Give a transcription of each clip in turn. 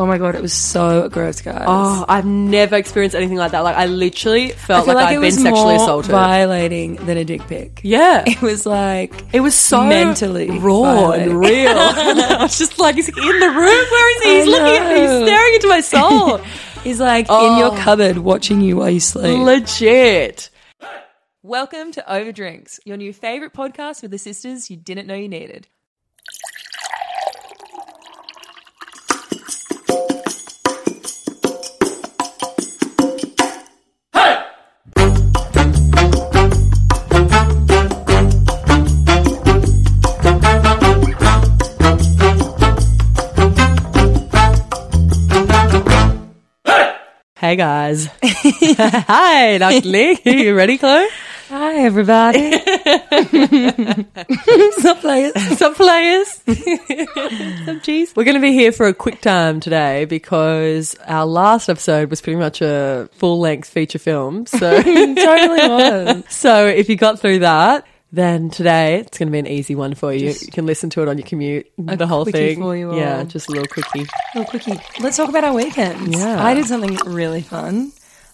Oh my god, it was so gross, guys. Oh, I've never experienced anything like that. Like I literally felt feel like, like, I'd been sexually more assaulted. violating than a dick pic. yeah. It was like It was so Mentally raw violating. and real. And I was just like, is he in the room? Where is he? He's I looking at me. He's staring into my soul. he's like in Oh. your cupboard watching you while you sleep. Legit. Welcome to Overdrinks, your new favorite podcast with the sisters you didn't know you needed. Hey guys. Hi, Dr. Lee. You ready, Chloe? Hi, everybody. Some players. Some players. Some cheese. We're going to be here for a quick time today because our last episode was pretty much a full length feature film. So, totally was. so if you got through that, then today it's going to be an easy one for you. you can listen to it on your commute, the whole thing. for you all. Yeah, just a little quickie. Little quickie. Let's talk about our weekends. Yeah. I did something really fun.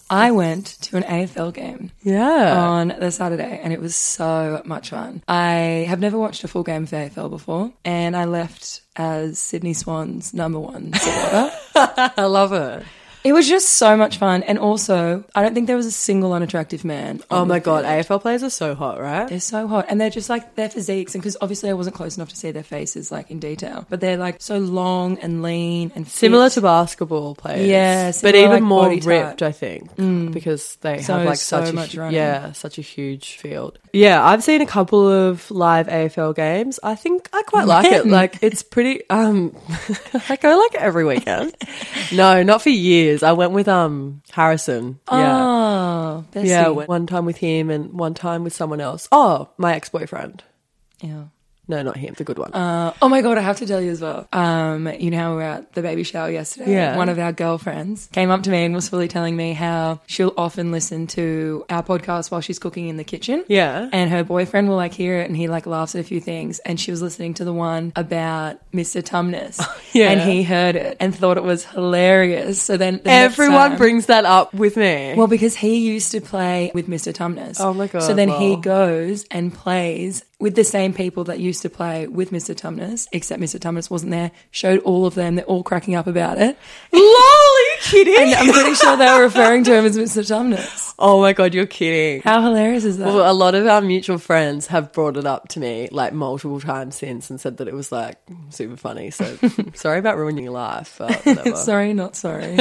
I went to an AFL game Yeah. on the Saturday and it was so much fun. I have never watched a full game of AFL before and I left as Sydney Swans number one supporter. I love it. It was just so much fun and also I don't think there was a single unattractive man. Oh my the god, field. AFL players are so hot, right? They're so hot, and they're just like their physiques, and because obviously I wasn't close enough to see their faces like in detail, but they're like so long and lean and fit. Similar to basketball players. Yeah, but similar, even like, more body type. ripped, I think, because they So- have like so such a much hu- running. yeah, such a huge field. Yeah, I've seen a couple of live AFL games. I think I quite like it. When? Like it's pretty. Um, I go like every weekend. no, not for years. I went with um Harrison. Yeah. Oh. Yeah, one time with him and one time with someone else. Oh, my ex boyfriend. yeah. No, not him. The good one. Uh, oh my god, I have to tell you as well. Um, you know how we were at the baby shower yesterday. Yeah. One of our girlfriends came up to me and was fully telling me how she'll often listen to our podcast while she's cooking in the kitchen. Yeah. And her boyfriend will like hear it and he like laughs at a few things. And she was listening to the one about Mr. Tumnus. Yeah. And he heard it and thought it was hilarious. So then the Everyone time- brings that up with me. Well, because he used to play with Mr. Tumnus. Oh my God, So then he goes and plays with the same people that used to play with Mr. Tumnus, except Mr. Tumnus wasn't there. Showed all of them. They're all cracking up about it. Lol, are you kidding? And I'm pretty sure they were referring to him as Mr. Tumnus. oh my god, you're kidding. How hilarious is that? Well, a lot of our mutual friends have brought it up to me like multiple times since and said that it was like super funny. So sorry about ruining your life. Sorry, not sorry.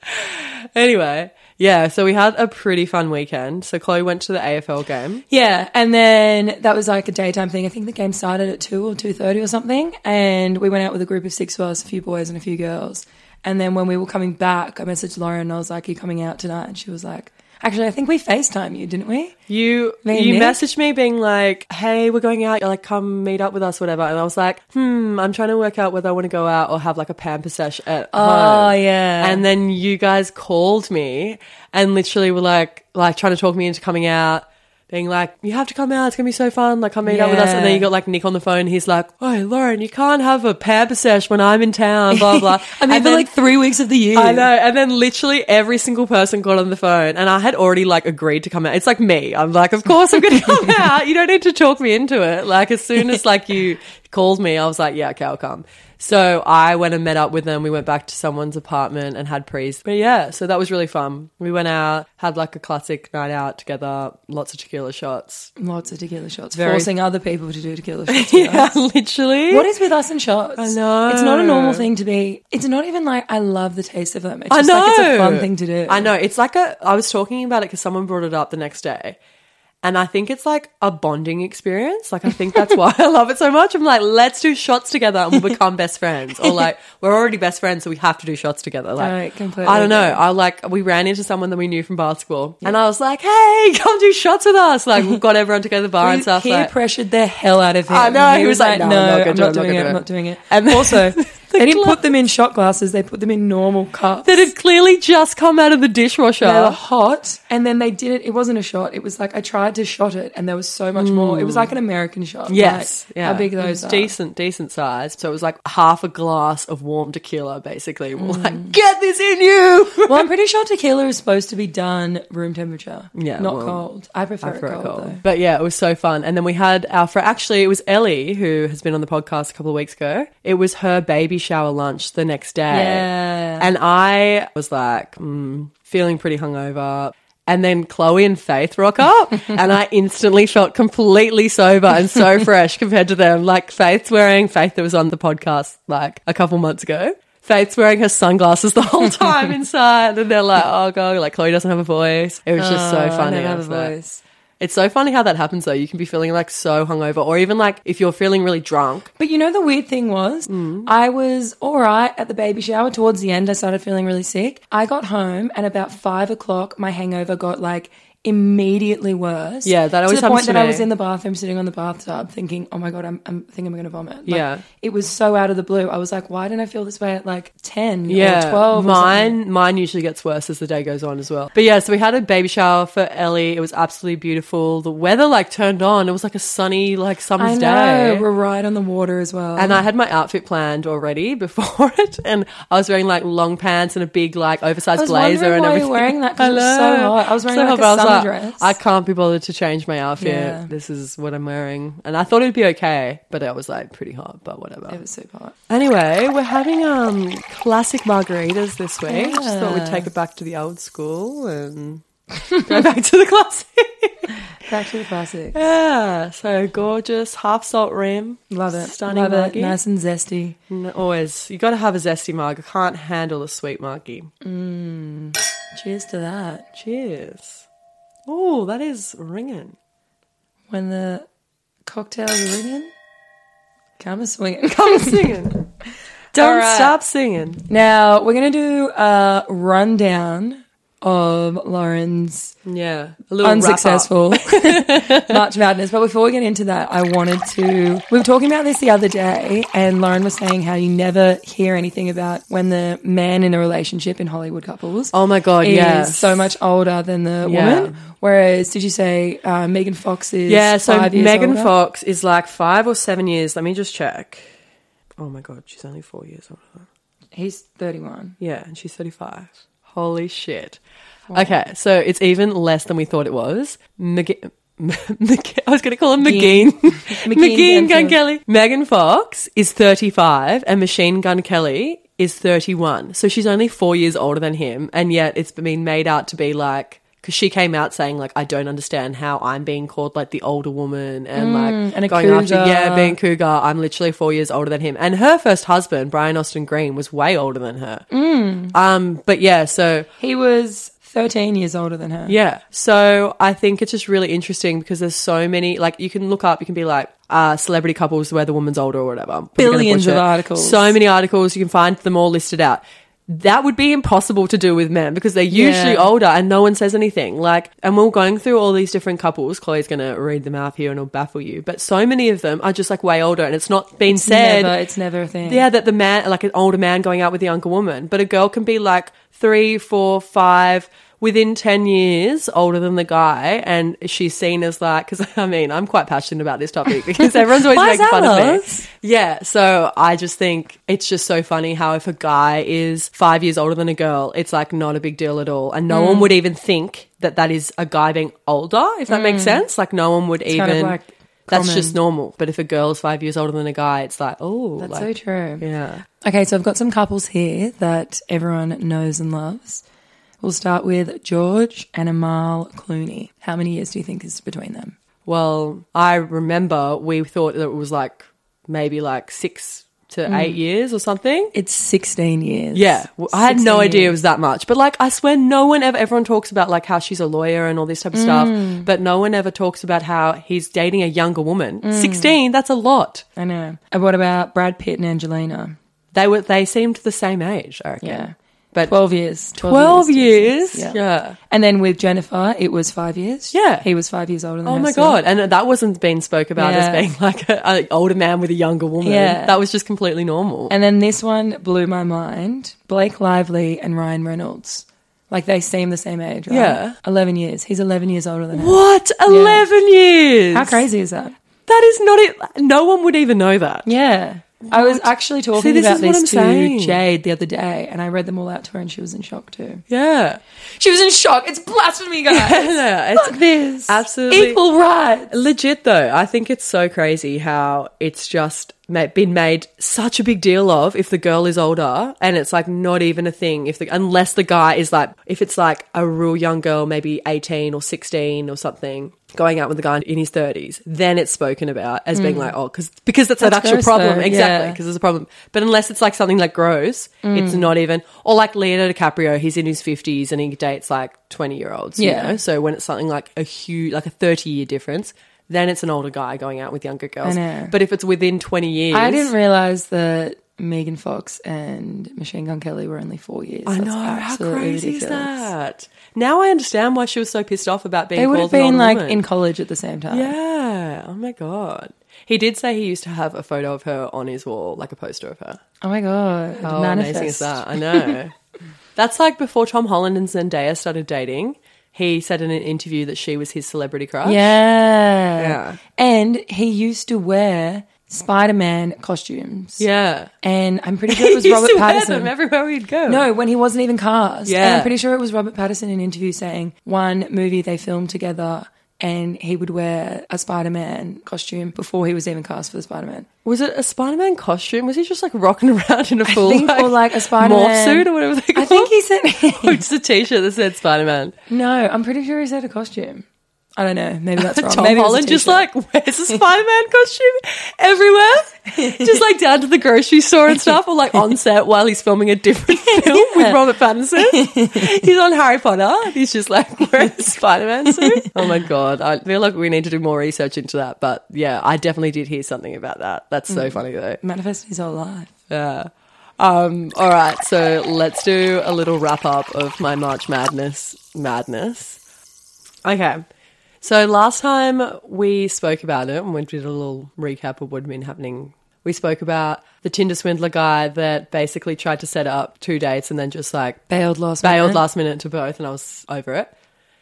anyway, yeah, so we had a pretty fun weekend. So Chloe went to the AFL game. Yeah, and then that was like a daytime thing. I think the game started at two or two thirty or something, and we went out with a group of six of us, a few boys and a few girls. And then when we were coming back, I messaged Lauren and I was like, "Are you coming out tonight?" And she was like, "Actually, I think we Facetime you, didn't we?" You Me you Nick? messaged me being like, "Hey, we're going out. You're like, come meet up with us, whatever." And I was like, "Hmm, I'm trying to work out whether I want to go out or have like a pamper sesh at Oh home." Oh yeah, And then you guys called me and literally were like, like trying to talk me into coming out, being like, you have to come out. It's to be so fun. Like, come meet up with us. And then you got like Nick on the phone. He's like, oh, Lauren, you can't have a pamper sesh when I'm in town, blah, blah. I mean, And for then- like three weeks of the year. I know. And then literally every single person got on the phone and I had already like agreed to come out. It's like me. I'm like, of course I'm to come out. You don't need to talk me into it. Like as soon as like you called me, I was like, yeah, okay, I'll come. So I went and met up with them. We went back to someone's apartment and had prees. But yeah, so that was really fun. We went out, had like a classic night out together, lots of tequila shots. Lots of tequila shots, Very- forcing other people to do tequila shots. Yeah, us. literally. What is with us and shots? I know. It's not a normal thing to be. It's not even like I love the taste of them. It's I know. like it's a fun thing to do. I know. It's like a. I was talking about it because someone brought it up the next day, and I think it's like a bonding experience. Like I think that's why I love it so much. I'm like, let's do shots together and we'll become best friends, or like we're already best friends, so we have to do shots together. Like Right, completely I don't know. I like we ran into someone that we knew from basketball, and I was like, hey, come do shots with us. Like we've got everyone together bar We and stuff. peer like, pressured the hell out of him. I know, he was like, "No, I'm not I'm not doing it. not I'm not doing it. And also, they didn't put them in shot glasses. They put them in normal cups. that had clearly just come out of the dishwasher. they were hot, and then they did it. It wasn't a shot. It was like I tried to shot it, and there was so much more. It was like an American shot. Yes, Like, yeah. How big It those decent, decent size. So it was like half a glass of warm tequila, basically. We're like, get this in you. well, I'm pretty sure tequila is supposed to be done room temperature. Yeah, not well, cold. I prefer, I it prefer cold, it cold. though. But yeah, it was so fun. And then we had our friend, actually, it was Ellie who has been on the podcast a couple of weeks ago. It was her baby shower lunch the next day. Yeah. And I was like, mm, feeling pretty hungover. And then Chloe and Faith rock up, and I instantly felt completely sober and so fresh compared to them. Like Faith's wearing Faith that was on the podcast like a couple months ago. Faith's wearing her sunglasses the whole time inside, and they're like, "Oh god!" Like Chloe doesn't have a voice. It was just so Oh, I funny. I have a voice. It's so funny how that happens though. You can be feeling like so hungover, or even like if you're feeling really drunk. But you know the weird thing was, Mm. I was all right at the baby shower. Towards the end, I started feeling really sick. I got home, and about five o'clock, my hangover got like immediately worse. Yeah, that always to the point that I was in the bathroom, sitting on the bathtub, thinking, "Oh my god, I'm, I'm thinking I'm going to vomit." Like, Yeah. it was so out of the blue. I was like, "Why didn't I feel this way at like ten Yeah, or twelve? mine mine usually gets worse as the day goes on as well. But yeah, so we had a baby shower for Ellie. It was absolutely beautiful. The weather like turned on. It was like a sunny like summer's I day. We're right on the water as well. And I had my outfit planned already before it, and I was wearing like long pants and a big like oversized I blazer and everything. wearing that 'cause I it was so hot. I was wearing, So like, hot, a like, dress. I can't be bothered to change my outfit. Yeah. This is what I'm wearing, and I thought it'd be okay, but it was like pretty hot. But whatever. it was super hot. Anyway, we're having um classic margaritas this week. Just thought we'd take it back to the old school and go back to the classic. Back to the classic. yeah, so gorgeous half salt rim. Love it. Stunning Love margie. it. Nice and zesty. Always, you got to have a zesty mug. I can't handle a sweet margie. Cheers to that. Cheers. Oh, that is ringing. When the cocktails are ringing, come swinging. Come singing. Don't right. stop singing. Now we're gonna do a rundown of Lauren's Yeah, a little unsuccessful March Madness. But before we get into that, I wanted to. We were talking about this the other day, and Lauren was saying how you never hear anything about when the man in a relationship in Hollywood couples. Oh my god, is yes. so much older than the Yeah. woman. Whereas, did you say uh, Megan Fox is Yeah, so Megan older? Fox is like five or seven years. Let me just check. Oh my god, she's only four years older. He's thirty-one. Yeah, and she's 35. Holy shit. Okay, so it's even less than we thought it was. McG- I was going to call him McGean. McGean Gun Kelly. Megan Fox is 35 and Machine Gun Kelly is 31. So she's only four years older than him. And yet it's been made out to be like, because she came out saying like, I don't understand how I'm being called like the older woman and like Mm, and a going after, yeah, being cougar. I'm literally four years older than him. And her first husband, Brian Austin Green, was way older than her. Mm. Um, but yeah, so He was thirteen years older than her. yeah. So I think it's just really interesting because there's so many, like, you can look up, you can be like, uh, celebrity couples where the woman's older or whatever. I'm probably gonna Billions of it. articles. So many articles. You can find them all listed out. That would be impossible to do with men because they're usually Yeah. older and no one says anything. Like, and we're going through all these different couples. Chloe's going to read them out here and it'll baffle you. But so many of them are just like way older and it's not been said. Never, it's never a thing. Yeah, that the man, like an older man going out with a younger woman, but a girl can be like three, four, five, within 10 years older than the guy. And she's seen as like, because I mean, I'm quite passionate about this topic because everyone's always making fun of me. Yeah, so I just think it's just so funny how if a guy is five years older than a girl, it's like not a big deal at all. And no Mm. one would even think that that is a guy being older, if that makes sense. Like no one would Mm. kind even. of like that's common. just normal. But if a girl is five years older than a guy, it's like, oh, That's like, so true. yeah. Okay, so I've got some couples here that everyone knows and loves. We'll start with George and Amal Clooney. How many years do you think is between them? Well, I remember we thought that it was like maybe like six to Mm. eight years or something. It's 16 years. Yeah, well, I had 16 no idea it was that much. But like, I swear, no one ever. Everyone talks about like how she's a lawyer and all this type of Mm. stuff, but no one ever talks about how he's dating a younger woman. Mm. Sixteen, that's a lot. I know. And what about Brad Pitt and Angelina? They were. They seemed the same age. I reckon. Yeah. But 12 years. 12, 12 years. years? Yeah. And then with Jennifer, it was five years. Yeah. He was five years older than Oh my still. god! And that wasn't being spoke about as being like an older man with a younger woman. Yeah. That was just completely normal. And then this one blew my mind. Blake Lively and Ryan Reynolds. Like they seem the same age, right? Yeah. 11 years. He's 11 years older than her. what? Eleven years? How crazy is that? That is not it. No one would even know that. Yeah. I was actually talking this about this to saying. Jade the other day, and I read them all out to her, and she was in shock too. Yeah. She was in shock. It's blasphemy, guys. Yeah, it's Fuck this. absolutely- Equal rights. Legit though, I think it's so crazy how it's just been made such a big deal of if the girl is older, and it's like not even a thing if the unless the guy is like if it's like a real young girl, maybe eighteen or sixteen or something. Going out with a guy in his thirties, then it's spoken about as being mm. like, oh, because because that's, an actual gross, problem, though. exactly. Yeah. Because there's a problem. But unless it's like something like gross, it's mm. not even. Or like Leonardo DiCaprio, he's in his fifties and he dates like twenty year olds. Yeah. You know? So when it's something like a huge, like a 30 year difference, then it's an older guy going out with younger girls. But if it's within 20 years. I didn't realize that Megan Fox and Machine Gun Kelly were only four years. I That's know. How crazy is that? Now I understand why she was so pissed off about being They would called have been like woman. in college at the same time. Yeah. Oh my God. He did say he used to have a photo of her on his wall, like a poster of her. Oh my god. How Manifest. amazing is that? I know. That's like before Tom Holland and Zendaya started dating. He said in an interview that she was his celebrity crush. Yeah. Yeah. And he used to wear Spider Man costumes. Yeah. And I'm pretty sure it was He used Robert Pattinson. them everywhere we'd go. No, when he wasn't even cast. Yeah. And I'm pretty sure it was Robert Pattinson in an interview saying one movie they filmed together and he would wear a Spider Man costume before he was even cast for the Spider Man. Was it a Spider Man costume? Was he just like rocking around in a full think- like, or like a Spider-Man- morph suit or whatever they call I think he said Or just a t shirt that said Spider Man. No, I'm pretty sure he said a costume. I don't know. Maybe that's wrong. Tom Maybe Holland just like wears a Spider Man costume everywhere, just like down to the grocery store and stuff, or like on set while he's filming a different film with Robert Pattinson. he's on Harry Potter. He's just like wearing a Spider Man suit. Oh my god! I feel like we need to do more research into that. But yeah, I definitely did hear something about that. That's Mm. so funny though. manifest his whole life. Yeah. Um, all right, so let's do a little wrap up of my March Madness madness. Okay. So last time we spoke about it and we did a little recap of what had been happening. We spoke about the Tinder swindler guy that basically tried to set up two dates and then just like Bailed last bailed minute. last minute to both and I was over it.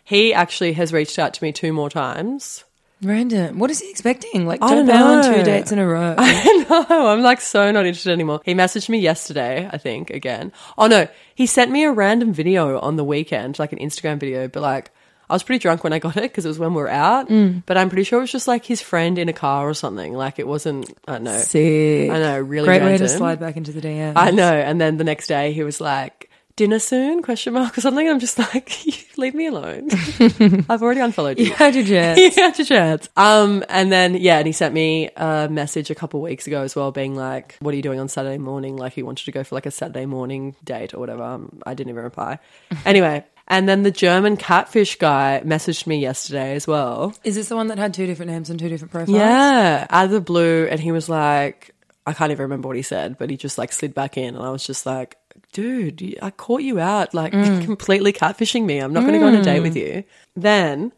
He actually has reached out to me two more times Random. What is he expecting? Like, I don't bail on two dates in a row. no, I'm like so not interested anymore. He messaged me yesterday, I think, again. Oh no, he sent me a random video on the weekend, like an Instagram video, but like I was pretty drunk when I got it because it was when we were out. Mm. But I'm pretty sure it was just like his friend in a car or something. Like it wasn't, I don't know. Sick. I know, really Great way to slide back into the DM. I know. And then the next day he was like, dinner soon? Question mark or something. I'm just like, leave me alone. I've already unfollowed you. You had your chance. you had your chance. Um, and then yeah, and he sent me a message a couple weeks ago as well, being like, "What are you doing on Saturday morning?" Like he wanted to go for like a Saturday morning date or whatever. Um, I didn't even reply. anyway, and then the German catfish guy messaged me yesterday as well. Is this the one that had two different names and two different profiles? Yeah, out of the blue, and he was like, I can't even remember what he said, but he just like slid back in, and I was just like, dude, I caught you out, like mm. completely catfishing me. I'm not going to go on a date with mm. you. Then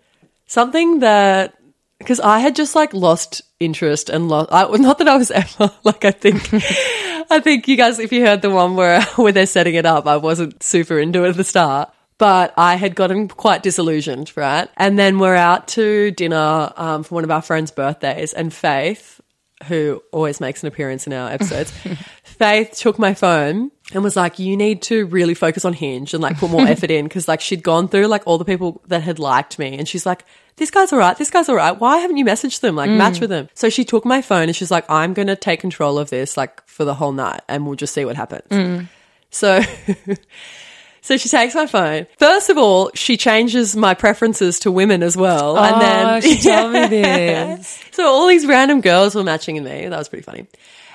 something that because I had just like lost interest and lost. I, not that I was ever like I think. I think you guys, if you heard the one where where they're setting it up, I wasn't super into it at the start. But I had gotten quite disillusioned, right? And then we're out to dinner um, for one of our friends' birthdays, and Faith, who always makes an appearance in our episodes, Faith took my phone and was like, "You need to really focus on Hinge and like put more effort in," because like she'd gone through like all the people that had liked me, and she's like, "This guy's alright. This guy's alright. Why haven't you messaged them? Like match with them." So she took my phone and she's like, "I'm gonna take control of this like for the whole night, and we'll just see what happens." So. So she takes my phone. First of all, she changes my preferences to women as well. and Oh, then she told me this. so all these random girls were matching in me. That was pretty funny.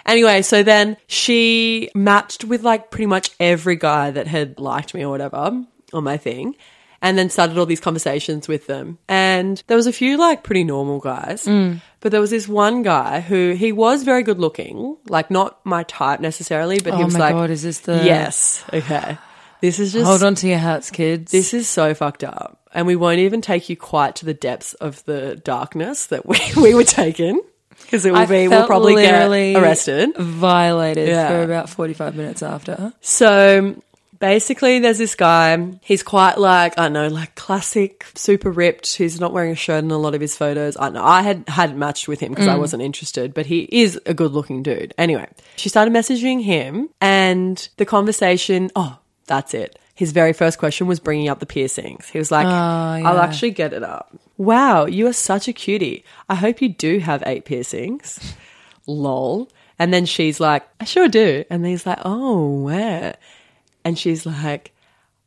Anyway, so then she matched with like pretty much every guy that had liked me or whatever on my thing. And then started all these conversations with them. And there was a few like pretty normal guys. Mm. But there was this one guy who he was very good looking, like not my type necessarily, but he Oh was my like God, is this the- Yes. Okay. This is just Hold on to your hats, kids. This is so fucked up. And we won't even take you quite to the depths of the darkness that we, we were taken. Because it will I be, we'll probably get arrested. violated Yeah. for about 45 minutes after. So basically, there's this guy. He's quite like, I don't know, like classic, super ripped. He's not wearing a shirt in a lot of his photos. I know I had hadn't matched with him because I mm. wasn't interested, but he is a good looking dude. Anyway, she started messaging him and the conversation, oh, that's it. His very first question was bringing up the piercings. He was like, oh, I'll actually get it up. Wow, you are such a cutie. I hope you do have eight piercings. Lol. And then she's like, I sure do. And he's like, oh, where? And she's like,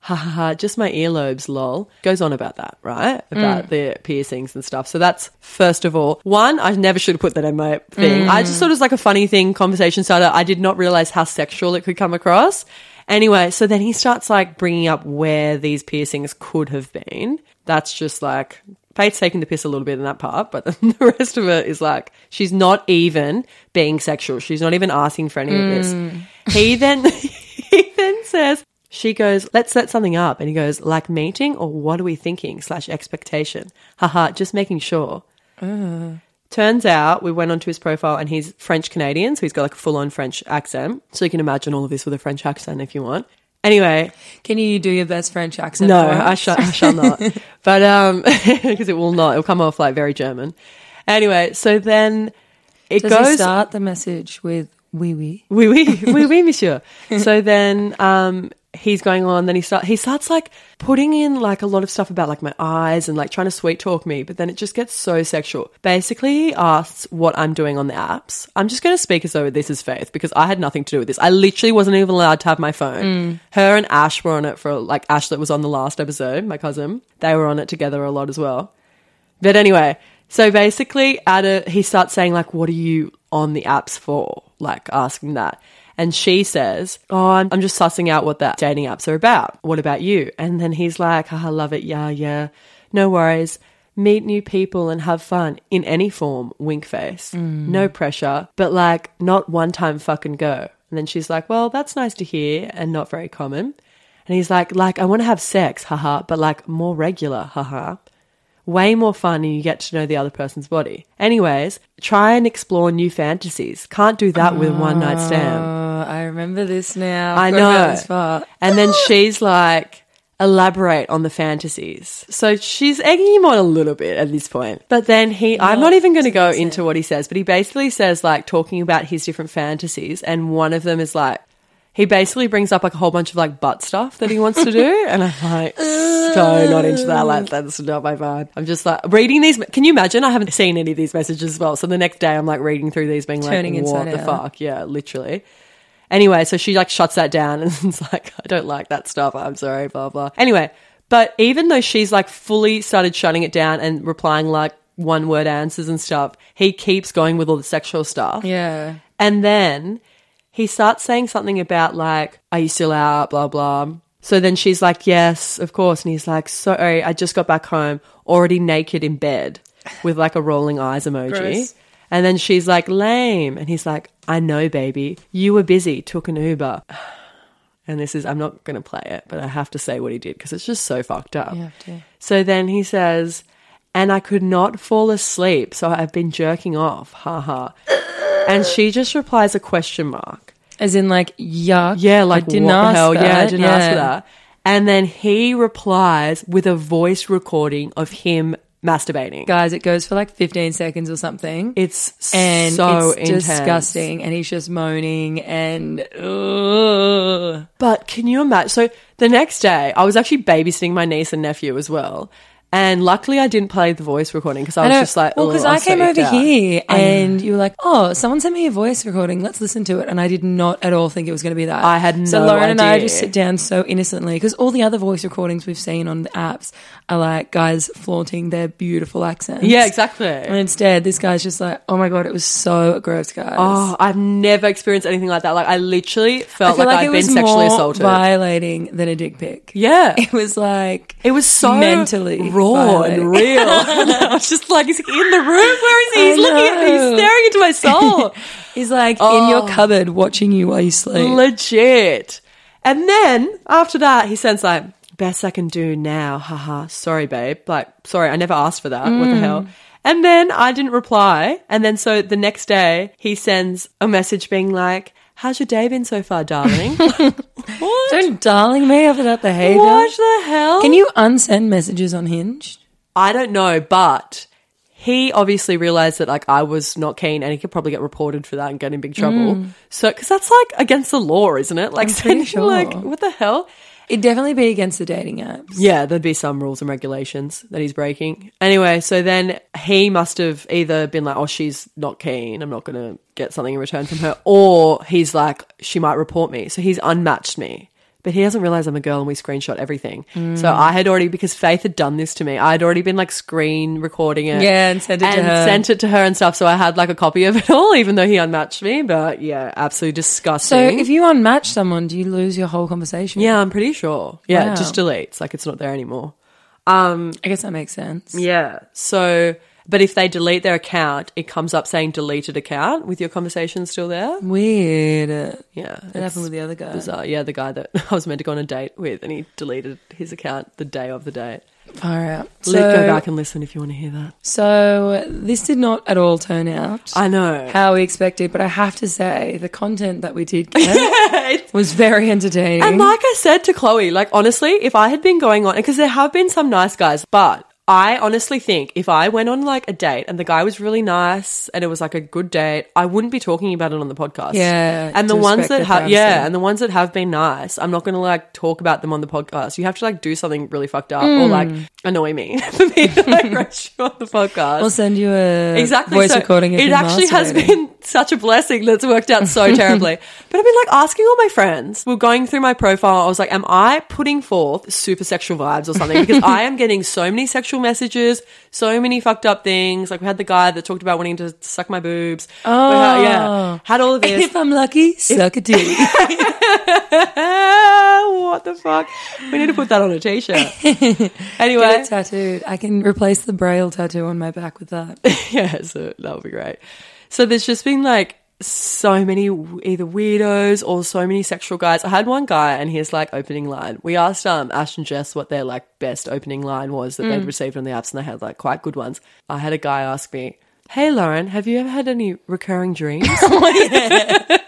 ha ha ha, just my earlobes, lol. Goes on about that, right? Mm. About the piercings and stuff. So that's first of all, one, I never should have put that in my thing. I just mm. thought it was like a funny thing, conversation starter. I did not realize how sexual it could come across. Anyway, so then he starts like bringing up where these piercings could have been. That's just like, Faith's taking the piss a little bit in that part, but then the rest of it is like, she's not even being sexual. She's not even asking for any of this. Mm. He then, he then says, she goes, let's set something up. And he goes, like meeting or what are we thinking slash expectation? Haha, just making sure. Turns out we went onto his profile and he's French Canadian, so he's got like a full on French accent. So you can imagine all of this with a French accent if you want. Anyway, Can you do your best French accent? no. I, sh- I shall not. but um, because it will not, it'll come off like very German. Anyway, so then it Does goes. start the message with "oui oui"? Oui, oui, oui, oui, monsieur. so then um, he's going on. Then he start he starts like putting in like a lot of stuff about like my eyes and like trying to sweet talk me. But then it just gets so sexual. Basically, he asks what I'm doing on the apps. I'm just going to speak as though this is Faith because I had nothing to do with this. I literally wasn't even allowed to have my phone. Mm. Her and Ash were on it for like Ash that was on the last episode. My cousin, they were on it together a lot as well. But anyway, so basically, at a, he starts saying like, "What are you on the apps for?" Like asking that, and she says, "Oh, I'm, I'm just sussing out what the dating apps are about. What about you?" And then he's like, ah, "I love it. Yeah, yeah. No worries. Meet new people and have fun in any form. Wink face. Mm. No pressure, but like not one time fucking go." And then she's like, "Well, that's nice to hear and not very common." And he's like, "Like I want to have sex, haha, but like more regular, haha." way more fun and you get to know the other person's body. Anyways, try and explore new fantasies. Can't do that with one night stand. Ah. I remember this now. I about know. And then she's like, elaborate on the fantasies. So she's egging him on a little bit at this point. But then he, I'm not even going to go into what he says, but he basically says like talking about his different fantasies. And one of them is like, he basically brings up like a whole bunch of like butt stuff that he wants to do. And I'm like, so not into that. Like, that's not my vibe. I'm just like reading these. Can you imagine? I haven't seen any of these messages as well. So the next day I'm like reading through these being Turning like, what the out. fuck? Yeah, literally. Anyway, so she like shuts that down and it's like, I don't like that stuff. I'm sorry, blah, blah. Anyway, but even though she's like fully started shutting it down and replying like one word answers and stuff, he keeps going with all the sexual stuff. Yeah. And then he starts saying something about like, are you still out? Blah, blah. So then she's like, yes, of course. And he's like, sorry, I just got back home already naked in bed with like a rolling eyes emoji. Gross. And then she's like, lame. And he's like, I know, baby. You were busy, took an Uber. And this is, I'm not going to play it, but I have to say what he did because it's just so fucked up. You have to. So then he says, and I could not fall asleep, so I've been jerking off. Ha ha. And she just replies a question mark. As in, like, yuck. Yeah, like I didn't what ask the hell? That. Yeah, I didn't ask for that. And then he replies with a voice recording of him masturbating. Guys, it goes for like 15 seconds or something. It's and so it's intense. disgusting. And he's just moaning and ugh. But can you imagine? So the next day, I was actually babysitting my niece and nephew as well. And luckily, I didn't play the voice recording because I was know. just like, well, oh, because I I came over out. here and you were like, "Oh, someone sent me a voice recording. Let's listen to it." And I did not at all think it was going to be that. I had so no Lauren and I just sit down so innocently because all the other voice recordings we've seen on the apps are like guys flaunting their beautiful accents. Yeah, exactly. And instead, this guy's just like, "Oh my god, it was so gross, guys." Oh, I've never experienced anything like that. Like I literally felt feel like, like, I'd been was sexually assaulted. violating than a dick pic. yeah. It was like It was so mentally raw and real. and I was just like, is he in the room? Where is he? He's looking at me. He's staring into my soul. He's like in Oh. your cupboard watching you while you sleep. Legit. And then after that, he sends like, best I can do now. Haha. Sorry, babe. Like, sorry, I never asked for that. What the mm. hell? And then I didn't reply. And then so the next day, he sends a message being like, How's your day been so far, darling? what? Don't darling me after that behavior. What the hell? Can you unsend messages on Hinge? I don't know, but he obviously realized that like I was not keen, and he could probably get reported for that and get in big trouble. So, because that's like against the law, isn't it? Like, Mm. Sending, like what the hell? It'd definitely be against the dating apps. Yeah, there'd be some rules and regulations that he's breaking. Anyway, so then he must have either been like, "Oh, she's not keen. I'm not going to get something in return from her," or he's like, "She might report me." So he's unmatched me. But he doesn't realize I'm a girl and we screenshot everything. Mm. So I had already, because Faith had done this to me, I had already been like screen recording it. Yeah, and sent it to her. and her. sent it to her and stuff. So I had like a copy of it all, even though he unmatched me. But yeah, absolutely disgusting. So if you unmatch someone, do you lose your whole conversation? yeah, I'm pretty sure. Yeah, Wow. it just deletes. Like it's not there anymore. Um, I guess that makes sense. yeah. So, but if they delete their account, it comes up saying deleted account with your conversation still there. Weird. That Yeah. happened with the other guy. Bizarre. Yeah, the guy that I was meant to go on a date with and he deleted his account the day of the date. Far out. Let So, go back and listen if you want to hear that. so this did not at all turn out I know. how we expected, but I have to say the content that we did get was very entertaining. And like I said to Chloe, like honestly, if I had been going on, because there have been some nice guys, but I honestly think if I went on like a date and the guy was really nice and it was like a good date, I wouldn't be talking about it on the podcast. Yeah, And the ones that have, yeah, and the ones that have been nice, I'm not going to like talk about them on the podcast. You have to like do something really fucked up or like mm. annoy me for me to like roast you on the podcast. We'll send you a Exactly. voice so recording. It actually has been such a blessing that's worked out so terribly. But I've been like asking all my friends. We're going through my profile. I was like, am I putting forth super sexual vibes or something? Because I am getting so many sexual messages, so many fucked up things. Like we had the guy that talked about wanting to suck my boobs. Oh. Had- yeah. Oh. Had all of this. If I'm lucky, suck a dick. what the fuck? We need to put that on a t-shirt. Anyway. Get it tattooed. I can replace the braille tattoo on my back with that. yeah, so that would be great. So there's just been like so many either weirdos or so many sexual guys. I had one guy and his like opening line. We asked um Ash and Jess what their like best opening line was that they'd received on the apps, and they had like quite good ones. I had a guy ask me, "Hey Lauren, have you ever had any recurring dreams?" The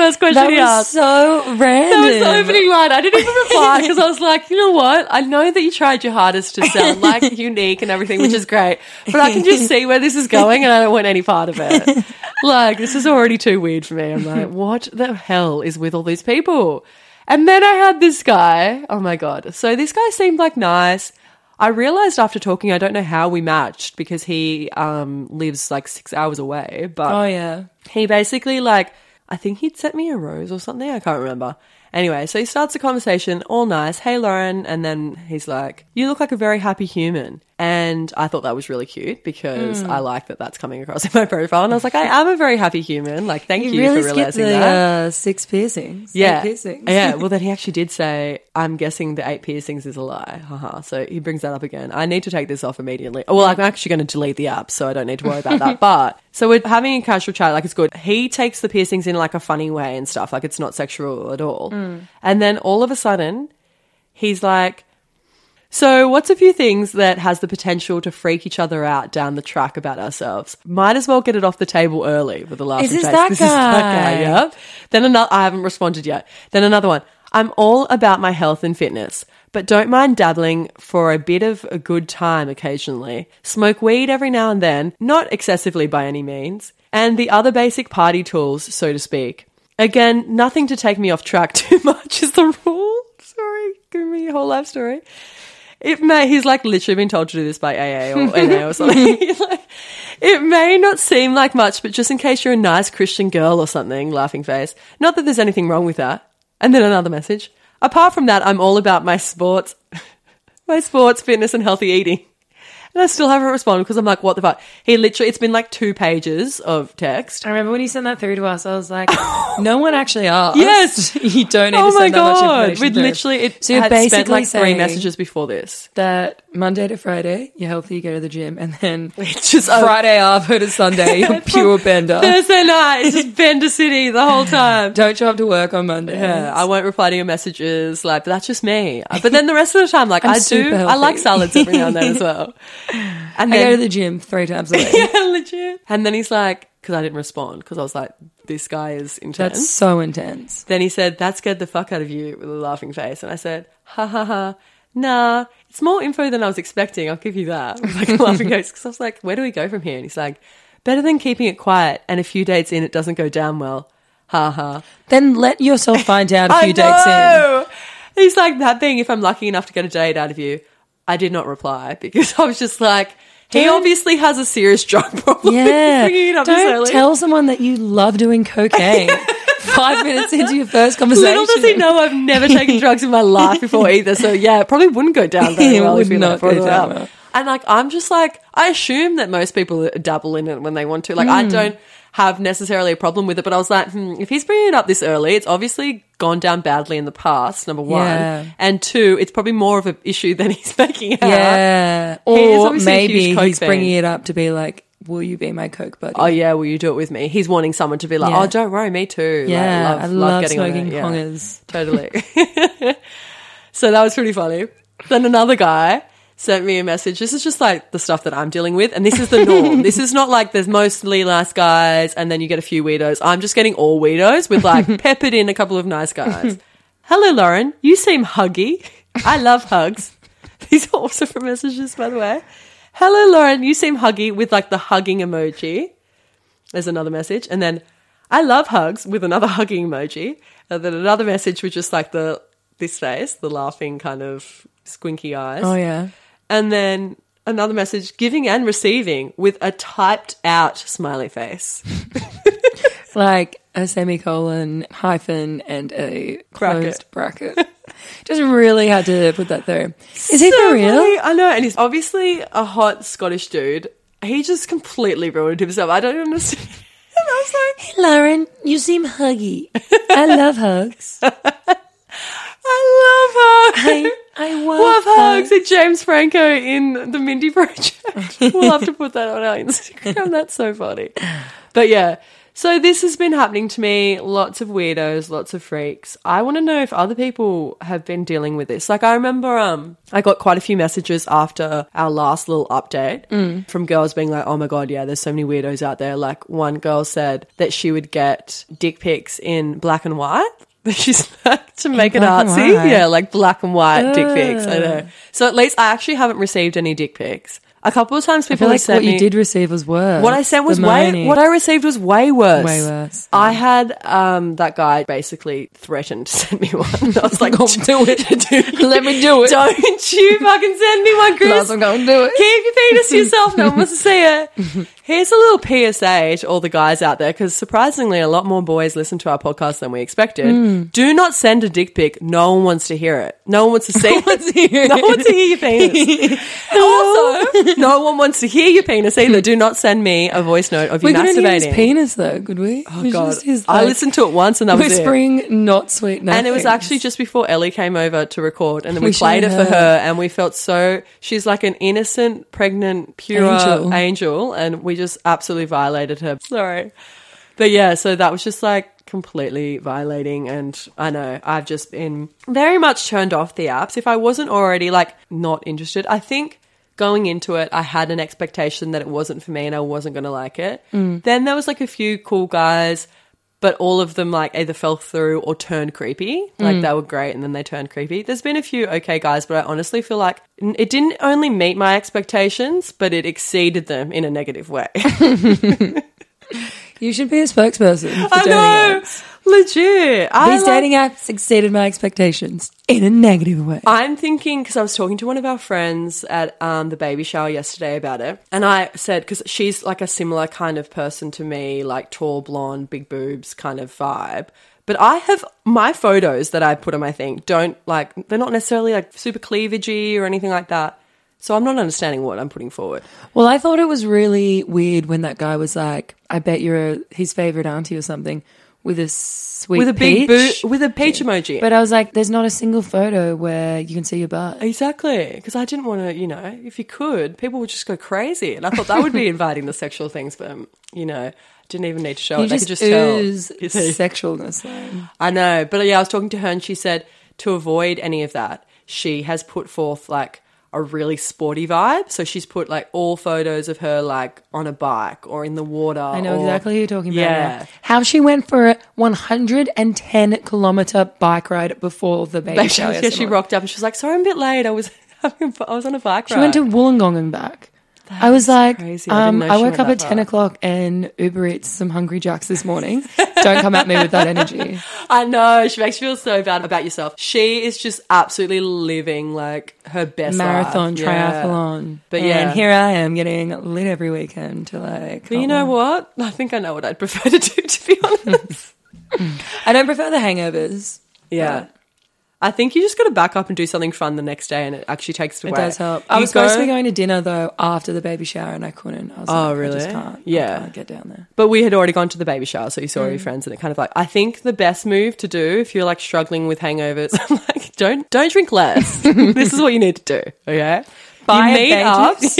first question That he was asked. so random. That was the opening line. I didn't even reply because I was like, you know what? I know that you tried your hardest to sound like unique and everything, which is great, but I can just see where this is going and I don't want any part of it. Like, this is already too weird for me. I'm like, what the hell is with all these people? And then I had this guy. Oh my God. So this guy seemed like nice. I realized after talking, I don't know how we matched because he um, lives like six hours away, but Oh yeah. he basically like I think he'd sent me a rose or something. I can't remember. Anyway, so he starts the conversation, all nice. Hey, Lauren, and then he's like, "You look like a very happy human." And I thought that was really cute because Hmm. I like that that's coming across in my profile. And I was like, "I am a very happy human." Like, thank you, You really for realizing the that. uh, six piercings. yeah, piercings. yeah. Well, then he actually did say, "I'm guessing the eight piercings is a lie." Haha. So he brings that up again. I need to take this off immediately. Well, I'm actually going to delete the app, so I don't need to worry about that. But so we're having a casual chat, like it's good. He takes the piercings in like a funny way and stuff, like it's not sexual at all. Mm. And then all of a sudden, he's like. So, what's a few things that has the potential to freak each other out down the track about ourselves? Might as well get it off the table early with the last Is this that This is that guy? guy, yeah. Then another, I haven't responded yet. Then another one. I'm all about my health and fitness, but don't mind dabbling for a bit of a good time occasionally. Smoke weed every now and then, not excessively by any means, and the other basic party tools, so to speak. Again, nothing to take me off track too much is the rule. Sorry, give me your whole life story. It may, he's like literally been told to do this by AA or NA or something. Like, it may not seem like much, but just in case you're a nice Christian girl or something, laughing face. Not that there's anything wrong with that. And then another message. Apart from that, I'm all about my sports, my sports, fitness, and healthy eating. And I still haven't responded because I'm like, what the fuck? He literally, it's been like two pages of text. I remember when you sent that through to us, I was like, no one actually asked. Yes. you don't need Oh to my send that much god! information. We'd through. literally, it So had spent basically like three messages before this. that Monday to Friday, you're healthy, you go to the gym, and then It's just oh, Friday after to Sunday, you're pure bender. Thursday night, it's just Bender City the whole time. Don't show up to work on Monday. Yeah, I won't reply to your messages. Like, but that's just me. Uh, But then the rest of the time, like, I'm I do. super I like salads every now and then as well. And I go to the gym three times a week. yeah, legit. And then he's like, because I didn't respond, because I was like, this guy is intense. That's so intense. Then he said, that scared the fuck out of you with a laughing face. And I said, ha ha ha. Nah, it's more info than I was expecting. I'll give you that. Like laughing face. Because I was like, where do we go from here? And he's like, better than keeping it quiet and a few dates in, it doesn't go down well. Ha ha. Then let yourself find out a few dates in. He's like that thing. If I'm lucky enough to get a date out of you, I did not reply because I was just like, he Don't- obviously has a serious drug problem. Yeah. up Don't early. tell someone that you love doing cocaine five minutes into your first conversation. Little does he know I've never taken drugs in my life before either. So yeah, it probably wouldn't go down very It well would if not go down well. And like I'm just like I assume that most people dabble in it when they want to. Like I Hmm. don't have necessarily a problem with it, but I was like, hmm, if he's bringing it up this early, it's obviously gone down badly in the past. Number one, Yeah. and two, it's probably more of an issue than he's making out. Yeah. Or huge maybe he's fan. bringing it up to be like, will you be my coke buddy? Oh yeah, will you do it with me? He's wanting someone to be like, Yeah. oh, don't worry, me too. Like, yeah. I love, getting on it, smoking yeah. pongers. Totally. so that was pretty funny. Then another guy sent me a message. This is just like the stuff that I'm dealing with, and this is the norm. this is not like there's mostly nice guys, and then you get a few weirdos. I'm just getting all weirdos with like peppered in a couple of nice guys. Hello, Lauren. You seem huggy. I love hugs. These are also from messages, by the way. Hello, Lauren. You seem huggy with like the hugging emoji. There's another message. And then I love hugs with another hugging emoji. And then another message with just like the this face, the laughing kind of squinky eyes. Oh, yeah. And then another message giving and receiving with a typed out smiley face. Like a semicolon, hyphen, and a closed Bracket. bracket. Just really had to put that through. Is he So for real? funny. I know, and he's obviously a hot Scottish dude. He just completely ruined himself. I don't understand. And I was like, Lauren, you seem huggy. I love hugs. I love hugs. I, I love, Love hugs at James Franco in the Mindy Project. we'll have to put that on our Instagram. That's so funny. But yeah, so this has been happening to me. Lots of weirdos, lots of freaks. I want to know if other people have been dealing with this. Like I remember, um, I got quite a few messages after our last little update from girls being like, "Oh my god, yeah, there's so many weirdos out there." Like one girl said that she would get dick pics in black and white. She's like to make it artsy, yeah, like black and white dick pics. I know. So at least I actually haven't received any dick pics. A couple of times I people feel like what me you did receive was worse. what I sent was way what I received was way worse. Way worse. I had um that guy basically threatened to send me one. I was like, do it. Let me do it. Don't you fucking send me one, Chris. I'm going to do it. Keep your penis to yourself. No one wants to see it. Here's a little PSA to all the guys out there, because surprisingly, a lot more boys listen to our podcast than we expected. Hmm. Do not send a dick pic. No one wants to hear it. No one wants to see it. wants no one wants to hear your penis. also, no one wants to hear your penis either. Do not send me a voice note of you We couldn't hear his penis though, could we? Oh We god! just his, I listened to it once and that was it. whispering not sweet nothing. And it was actually just before Ellie came over to record, and then we, We played it for her. her, and we felt so. She's like an innocent, pregnant, pure Angel. angel, and we just absolutely violated her. Sorry, but yeah, so that was just like completely violating, and I know I've just been very much turned off the apps. If I wasn't already like not interested, I think. Going into it, I had an expectation that it wasn't for me and I wasn't going to like it. Mm. Then there was like a few cool guys but all of them like either fell through or turned creepy. Like Mm. they were great and then they turned creepy. There's been a few okay guys, but I honestly feel like it didn't only meet my expectations, but it exceeded them in a negative way. You should be a spokesperson for I know. Legit. I These like- dating apps exceeded my expectations in a negative way. I'm thinking because I was talking to one of our friends at um, the baby shower yesterday about it, and I said because she's like a similar kind of person to me, like tall, blonde, big boobs kind of vibe. But I have my photos that I put on my thing don't like they're not necessarily like super cleavagey or anything like that. So I'm not understanding what I'm putting forward. Well, I thought it was really weird when that guy was like, I bet you're a, his favorite auntie or something. With a sweet with a big boot with a peach emoji. But I was like, there's not a single photo where you can see your butt. Exactly, because I didn't want to, you know, if you could, people would just go crazy, and I thought that would be inviting the sexual things, but um, you know, didn't even need to show You it. They just, could just tell. ooze You see? sexualness. though. I know, but yeah, I was talking to her, and she said to avoid any of that, she has put forth like a really sporty vibe. So she's put like all photos of her like on a bike or in the water. I know or- exactly who you're talking about. Yeah. now. How she went for a 110 kilometer bike ride before the baby shower. yeah, she rocked up and she was like, "Sorry, I'm a bit late. I was I was on a bike ride. She went to Wollongong and back. I was like, crazy. I um, I woke up that at 10 far. o'clock and Uber Eats some Hungry Jacks this morning. Don't come at me with that energy. I know. She makes you feel so bad about yourself. She is just absolutely living like her best Marathon, life. Yeah. triathlon. But yeah, and here I am getting lit every weekend to like. But you know what? I think I know what I'd prefer to do. To be honest, I don't prefer the hangovers. yeah. I think you just got to back up and do something fun the next day, and it actually takes it It does help. I You was supposed to be going to dinner though after the baby shower and I couldn't. I was Oh, like, I really? just can't. Yeah. I can't get down there. But we had already gone to the baby shower, so you saw Mm. your friends, and it kind of like I think the best move to do if you're like struggling with hangovers, like don't don't drink less. this is what you need to do. Okay, Buy you meet Bae up. juice.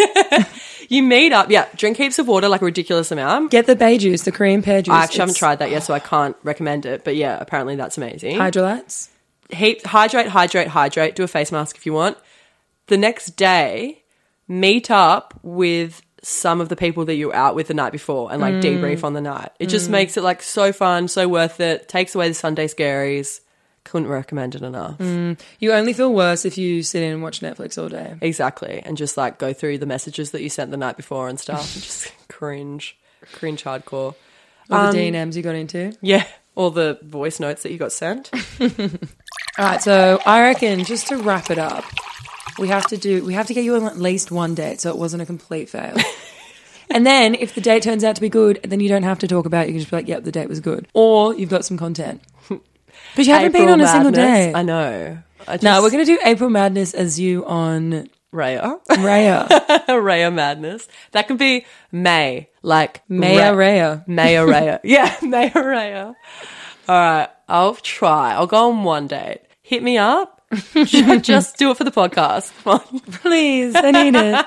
you meet up. Yeah, drink heaps of water, like a ridiculous amount. Get the Bae juice, the Korean pear juice. I actually haven't tried that yet, so I can't recommend it. But yeah, apparently that's amazing. Hydralytes. Heat, hydrate, hydrate, hydrate. Do a face mask if you want. The next day, meet up with some of the people that you were out with the night before and like Mm. debrief on the night. It just makes it like so fun, so worth it. Takes away the Sunday scaries. Couldn't recommend it enough. Mm. You only feel worse if you sit in and watch Netflix all day. Exactly. And just like go through the messages that you sent the night before and stuff and just cringe. Cringe hardcore. All Um, the DMs you got into. Yeah. All the voice notes that you got sent. All right, so I reckon just to wrap it up, we have to do we have to get you on at least one date, so it wasn't a complete fail. and then if the date turns out to be good, then you don't have to talk about it. You can just be like, "Yep, the date was good," or you've got some content. But you haven't been on a single date. I know. I just, No, we're gonna do April Madness as you on Raya. Raya, Raya Madness. That can be May. Like Maya Raya. Maya Raya. yeah, Maya Raya. All right. I'll try. I'll go on one date. Hit me up. Just do it for the podcast. Come on. Please, I need it.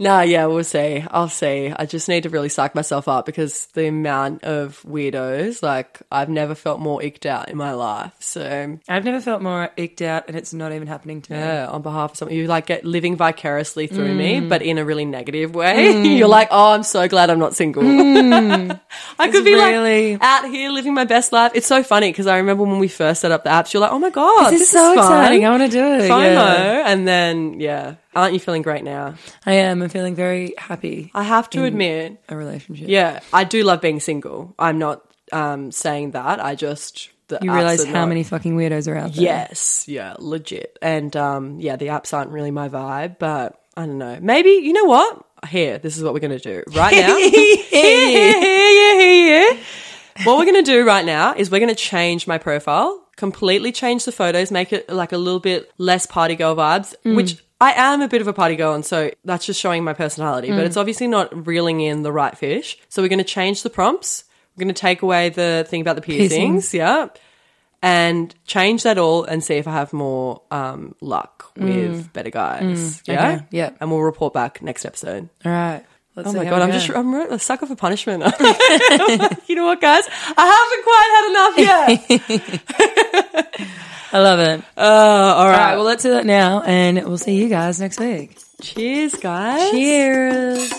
Nah, yeah, we'll see. I'll see. I just need to really psych myself up because the amount of weirdos, like, I've never felt more icked out in my life. So, I've never felt more icked out, and it's not even happening to me. yeah, on behalf of someone, you like get living vicariously through me, Mm. but in a really negative way. You're like, oh, I'm so glad I'm not single. I could be Mm. really- like out here living my best life. It's so funny because I remember when we first set up the apps, you're like, oh my god, This this, is so fun. exciting. I want to do it. FOMO, Yeah. and then yeah, aren't you feeling great now? I am. I'm feeling very happy. I have to admit, A relationship. yeah, I do love being single. I'm not um, saying that. I just the You apps realize are how not- many fucking weirdos are out there. Yes, yeah, legit. And um, yeah, the apps aren't really my vibe, but I don't know. Maybe you know what? Here, this is what we're gonna do right now. yeah, yeah, yeah. What we're gonna do right now is we're gonna change my profile, completely change the photos, make it like a little bit less party girl vibes, which. I am a bit of a party girl, and so that's just showing my personality, but it's obviously not reeling in the right fish. So we're going to change the prompts. We're going to take away the thing about the piercings, Piercings. yeah, and change that all and see if I have more um, luck with better guys. yeah, Mm. okay, yeah. and we'll report back next episode. All right. Let's Oh my god, I'm go. just I'm a sucker for punishment. you know what, guys? I haven't quite had enough yet. I love it. uh, all All right. right. Well, let's do that now, and we'll see you guys next week. cheers, guys. Cheers.